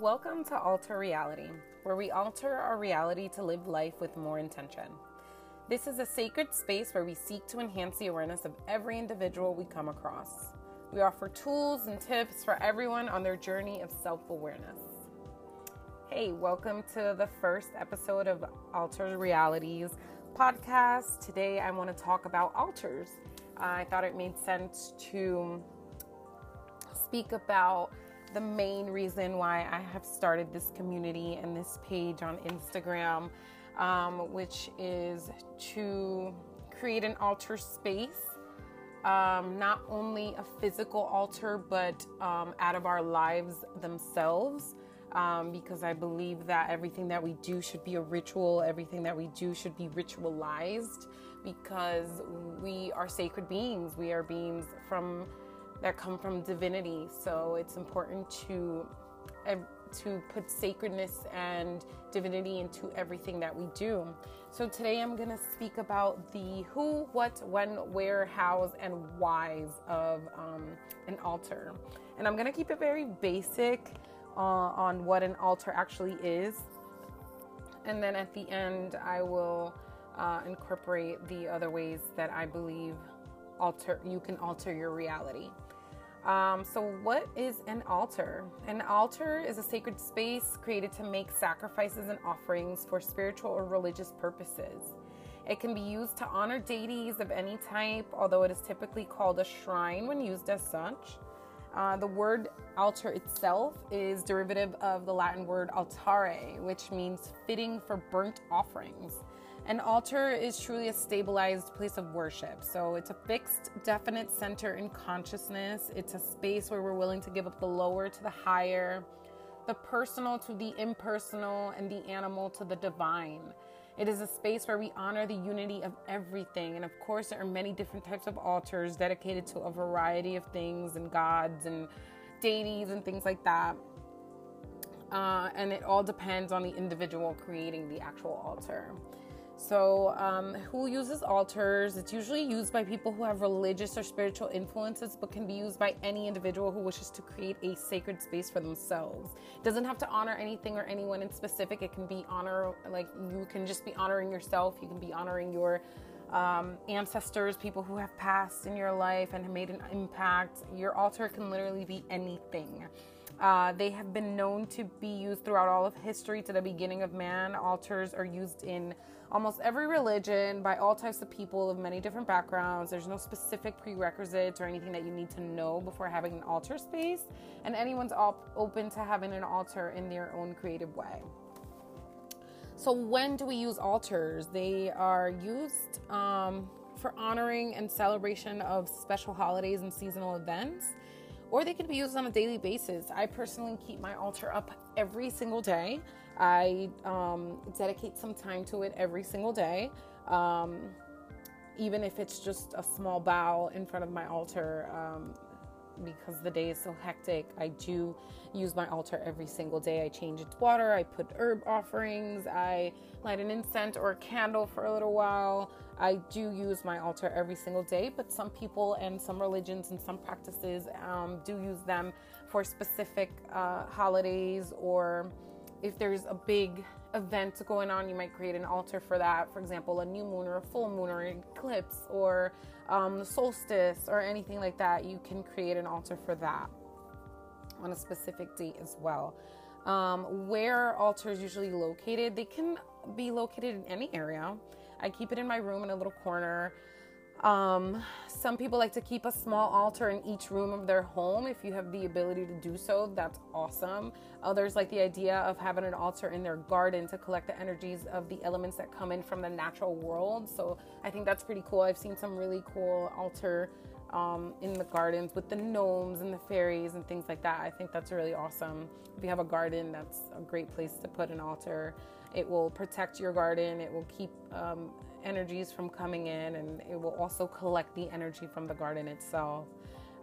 Welcome to Altar Reality, where we alter our reality to live life with more intention. This is a sacred space where we seek to enhance the awareness of every individual we come across. We offer tools and tips for everyone on their journey of self awareness. Hey, welcome to the first episode of Altar Realities podcast. Today I want to talk about altars. I thought it made sense to speak about the main reason why I have started this community and this page on Instagram, um, which is to create an altar space. Um, not only a physical altar, but um, out of our lives themselves. Um, because I believe that everything that we do should be a ritual, everything that we do should be ritualized, because we are sacred beings. We are beings from that come from divinity. So it's important to to put sacredness and divinity into everything that we do. So today I'm going to speak about the who, what, when, where, hows, and whys of um, an altar. And I'm going to keep it very basic uh, on what an altar actually is. And then at the end, I will uh, incorporate the other ways that I believe alter you can alter your reality. Um, so, what is an altar? An altar is a sacred space created to make sacrifices and offerings for spiritual or religious purposes. It can be used to honor deities of any type, although it is typically called a shrine when used as such. Uh, the word altar itself is derivative of the Latin word altare, which means fitting for burnt offerings. An altar is truly a stabilized place of worship. So it's a fixed, definite center in consciousness. It's a space where we're willing to give up the lower to the higher, the personal to the impersonal, and the animal to the divine. It is a space where we honor the unity of everything. And of course, there are many different types of altars dedicated to a variety of things and gods and deities and things like that. Uh, and it all depends on the individual creating the actual altar. So, um, who uses altars? It's usually used by people who have religious or spiritual influences, but can be used by any individual who wishes to create a sacred space for themselves. It doesn't have to honor anything or anyone in specific. It can be honor, like you can just be honoring yourself. You can be honoring your um, ancestors, people who have passed in your life and have made an impact. Your altar can literally be anything. Uh, they have been known to be used throughout all of history to the beginning of man. Altars are used in almost every religion by all types of people of many different backgrounds. There's no specific prerequisites or anything that you need to know before having an altar space, and anyone's op- open to having an altar in their own creative way. So, when do we use altars? They are used um, for honoring and celebration of special holidays and seasonal events or they can be used on a daily basis. I personally keep my altar up every single day. I um, dedicate some time to it every single day. Um, even if it's just a small bow in front of my altar, um, because the day is so hectic, I do use my altar every single day. I change its water, I put herb offerings, I light an incense or a candle for a little while. I do use my altar every single day, but some people and some religions and some practices um, do use them for specific uh, holidays or if there's a big event going on, you might create an altar for that. For example, a new moon or a full moon or an eclipse or um, solstice or anything like that. You can create an altar for that on a specific date as well. Um, where altars usually located, they can be located in any area. I keep it in my room in a little corner. Um, some people like to keep a small altar in each room of their home. If you have the ability to do so, that's awesome. Others like the idea of having an altar in their garden to collect the energies of the elements that come in from the natural world. So I think that's pretty cool. I've seen some really cool altar um, in the gardens with the gnomes and the fairies and things like that. I think that's really awesome. If you have a garden, that's a great place to put an altar. It will protect your garden. It will keep um, energies from coming in, and it will also collect the energy from the garden itself.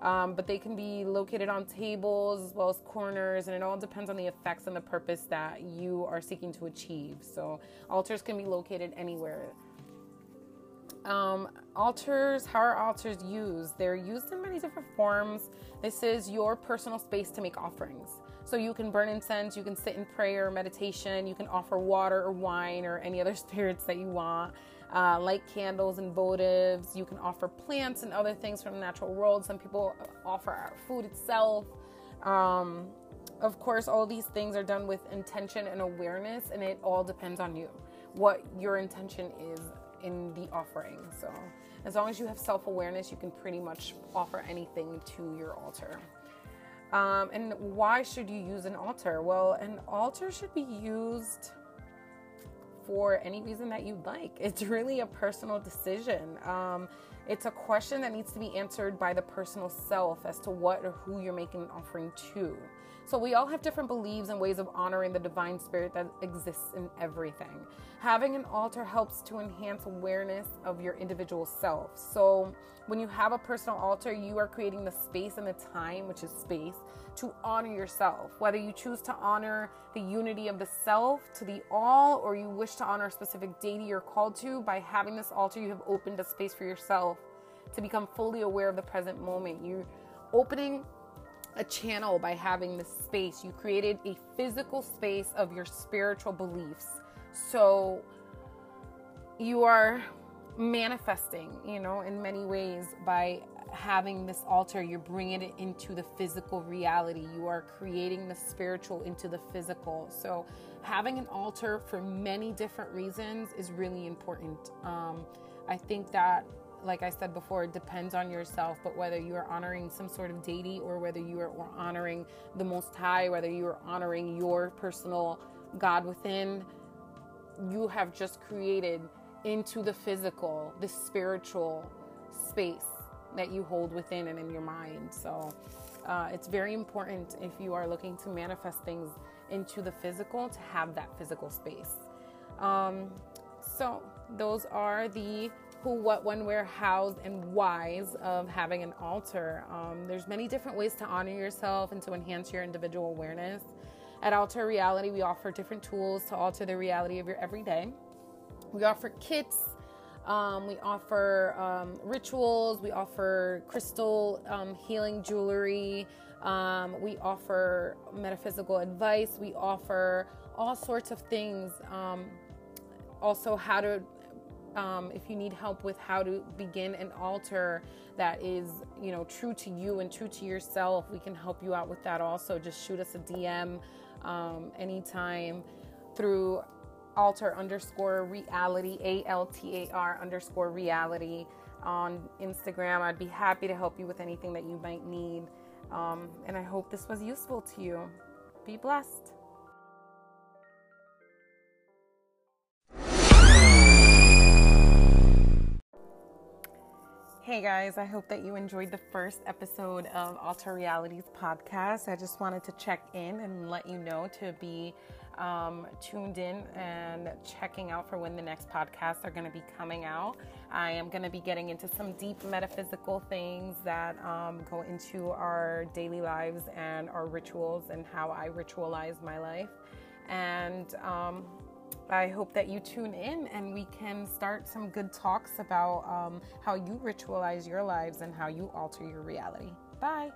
Um, but they can be located on tables as well as corners, and it all depends on the effects and the purpose that you are seeking to achieve. So, altars can be located anywhere. Um, altars, how are altars used? They're used in many different forms. This is your personal space to make offerings. So you can burn incense, you can sit in prayer, meditation, you can offer water or wine or any other spirits that you want. Uh, light candles and votives. You can offer plants and other things from the natural world. Some people offer food itself. Um, of course, all these things are done with intention and awareness, and it all depends on you, what your intention is in the offering. So, as long as you have self awareness, you can pretty much offer anything to your altar. Um, and why should you use an altar? Well, an altar should be used for any reason that you'd like. It's really a personal decision. Um, it's a question that needs to be answered by the personal self as to what or who you're making an offering to. So we all have different beliefs and ways of honoring the divine spirit that exists in everything. Having an altar helps to enhance awareness of your individual self. So when you have a personal altar, you are creating the space and the time, which is space, to honor yourself. Whether you choose to honor the unity of the self to the all, or you wish to honor a specific deity you're called to, by having this altar, you have opened a space for yourself to become fully aware of the present moment. You're opening a channel by having this space. You created a physical space of your spiritual beliefs. So you are manifesting, you know, in many ways by having this altar. You're bringing it into the physical reality. You are creating the spiritual into the physical. So having an altar for many different reasons is really important. Um, I think that like I said before, it depends on yourself, but whether you are honoring some sort of deity or whether you are honoring the Most High, whether you are honoring your personal God within, you have just created into the physical, the spiritual space that you hold within and in your mind. So uh, it's very important if you are looking to manifest things into the physical to have that physical space. Um, so those are the who, what, when, where, hows, and whys of having an altar. Um, there's many different ways to honor yourself and to enhance your individual awareness. At Altar Reality, we offer different tools to alter the reality of your everyday. We offer kits, um, we offer um, rituals, we offer crystal um, healing jewelry, um, we offer metaphysical advice, we offer all sorts of things. Um, also, how to um, if you need help with how to begin an altar that is you know true to you and true to yourself we can help you out with that also. Just shoot us a dm um, anytime through altar underscore reality a-l-t-a-r underscore reality on instagram. I'd be happy to help you with anything that you might need. Um, and i hope this was useful to you. Be blessed Hey guys, I hope that you enjoyed the first episode of Altar Realities podcast. I just wanted to check in and let you know to be um, tuned in and checking out for when the next podcasts are going to be coming out. I am going to be getting into some deep metaphysical things that um, go into our daily lives and our rituals and how I ritualize my life. And um, I hope that you tune in and we can start some good talks about um, how you ritualize your lives and how you alter your reality. Bye.